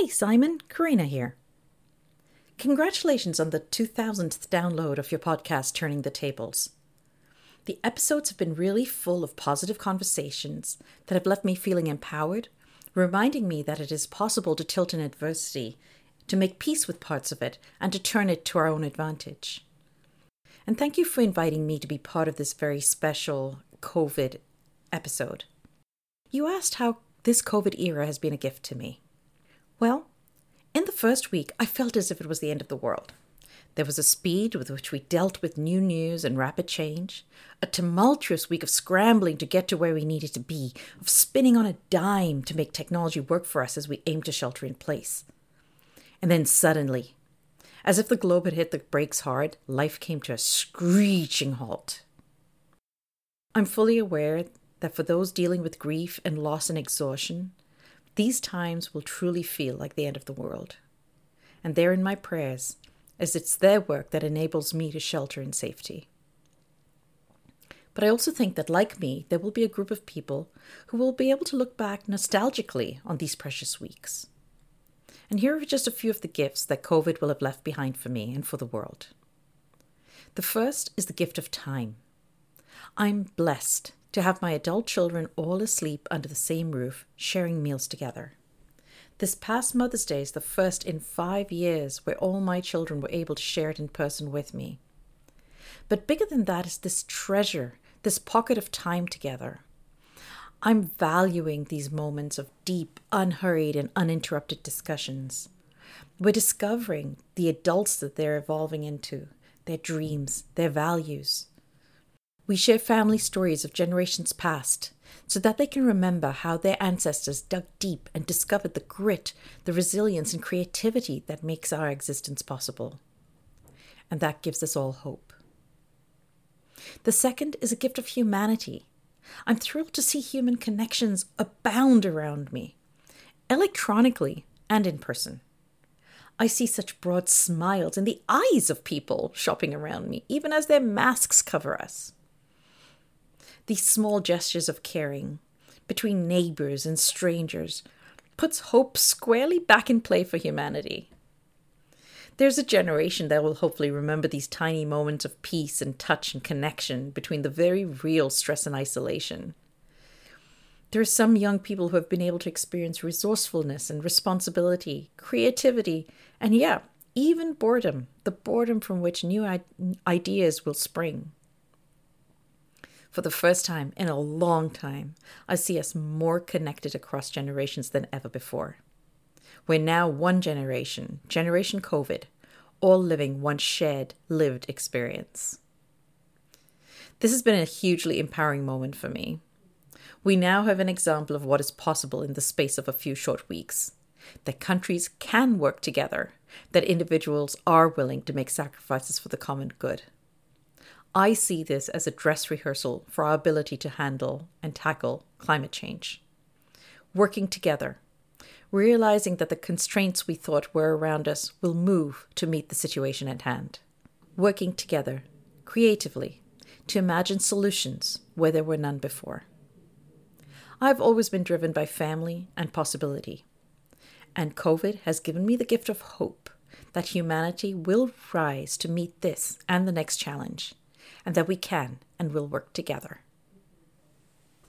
Hey Simon, Karina here. Congratulations on the 2000th download of your podcast, Turning the Tables. The episodes have been really full of positive conversations that have left me feeling empowered, reminding me that it is possible to tilt an adversity, to make peace with parts of it, and to turn it to our own advantage. And thank you for inviting me to be part of this very special COVID episode. You asked how this COVID era has been a gift to me. Well, in the first week, I felt as if it was the end of the world. There was a speed with which we dealt with new news and rapid change, a tumultuous week of scrambling to get to where we needed to be, of spinning on a dime to make technology work for us as we aimed to shelter in place. And then suddenly, as if the globe had hit the brakes hard, life came to a screeching halt. I'm fully aware that for those dealing with grief and loss and exhaustion, these times will truly feel like the end of the world. And they're in my prayers, as it's their work that enables me to shelter in safety. But I also think that, like me, there will be a group of people who will be able to look back nostalgically on these precious weeks. And here are just a few of the gifts that COVID will have left behind for me and for the world. The first is the gift of time. I'm blessed to have my adult children all asleep under the same roof, sharing meals together. This past Mother's Day is the first in five years where all my children were able to share it in person with me. But bigger than that is this treasure, this pocket of time together. I'm valuing these moments of deep, unhurried, and uninterrupted discussions. We're discovering the adults that they're evolving into, their dreams, their values. We share family stories of generations past so that they can remember how their ancestors dug deep and discovered the grit, the resilience, and creativity that makes our existence possible. And that gives us all hope. The second is a gift of humanity. I'm thrilled to see human connections abound around me, electronically and in person. I see such broad smiles in the eyes of people shopping around me, even as their masks cover us these small gestures of caring between neighbors and strangers puts hope squarely back in play for humanity. There's a generation that will hopefully remember these tiny moments of peace and touch and connection between the very real stress and isolation. There are some young people who have been able to experience resourcefulness and responsibility, creativity, and yeah, even boredom, the boredom from which new ideas will spring. For the first time in a long time, I see us more connected across generations than ever before. We're now one generation, Generation COVID, all living one shared, lived experience. This has been a hugely empowering moment for me. We now have an example of what is possible in the space of a few short weeks. That countries can work together, that individuals are willing to make sacrifices for the common good. I see this as a dress rehearsal for our ability to handle and tackle climate change. Working together, realizing that the constraints we thought were around us will move to meet the situation at hand. Working together, creatively, to imagine solutions where there were none before. I've always been driven by family and possibility. And COVID has given me the gift of hope that humanity will rise to meet this and the next challenge and that we can and will work together.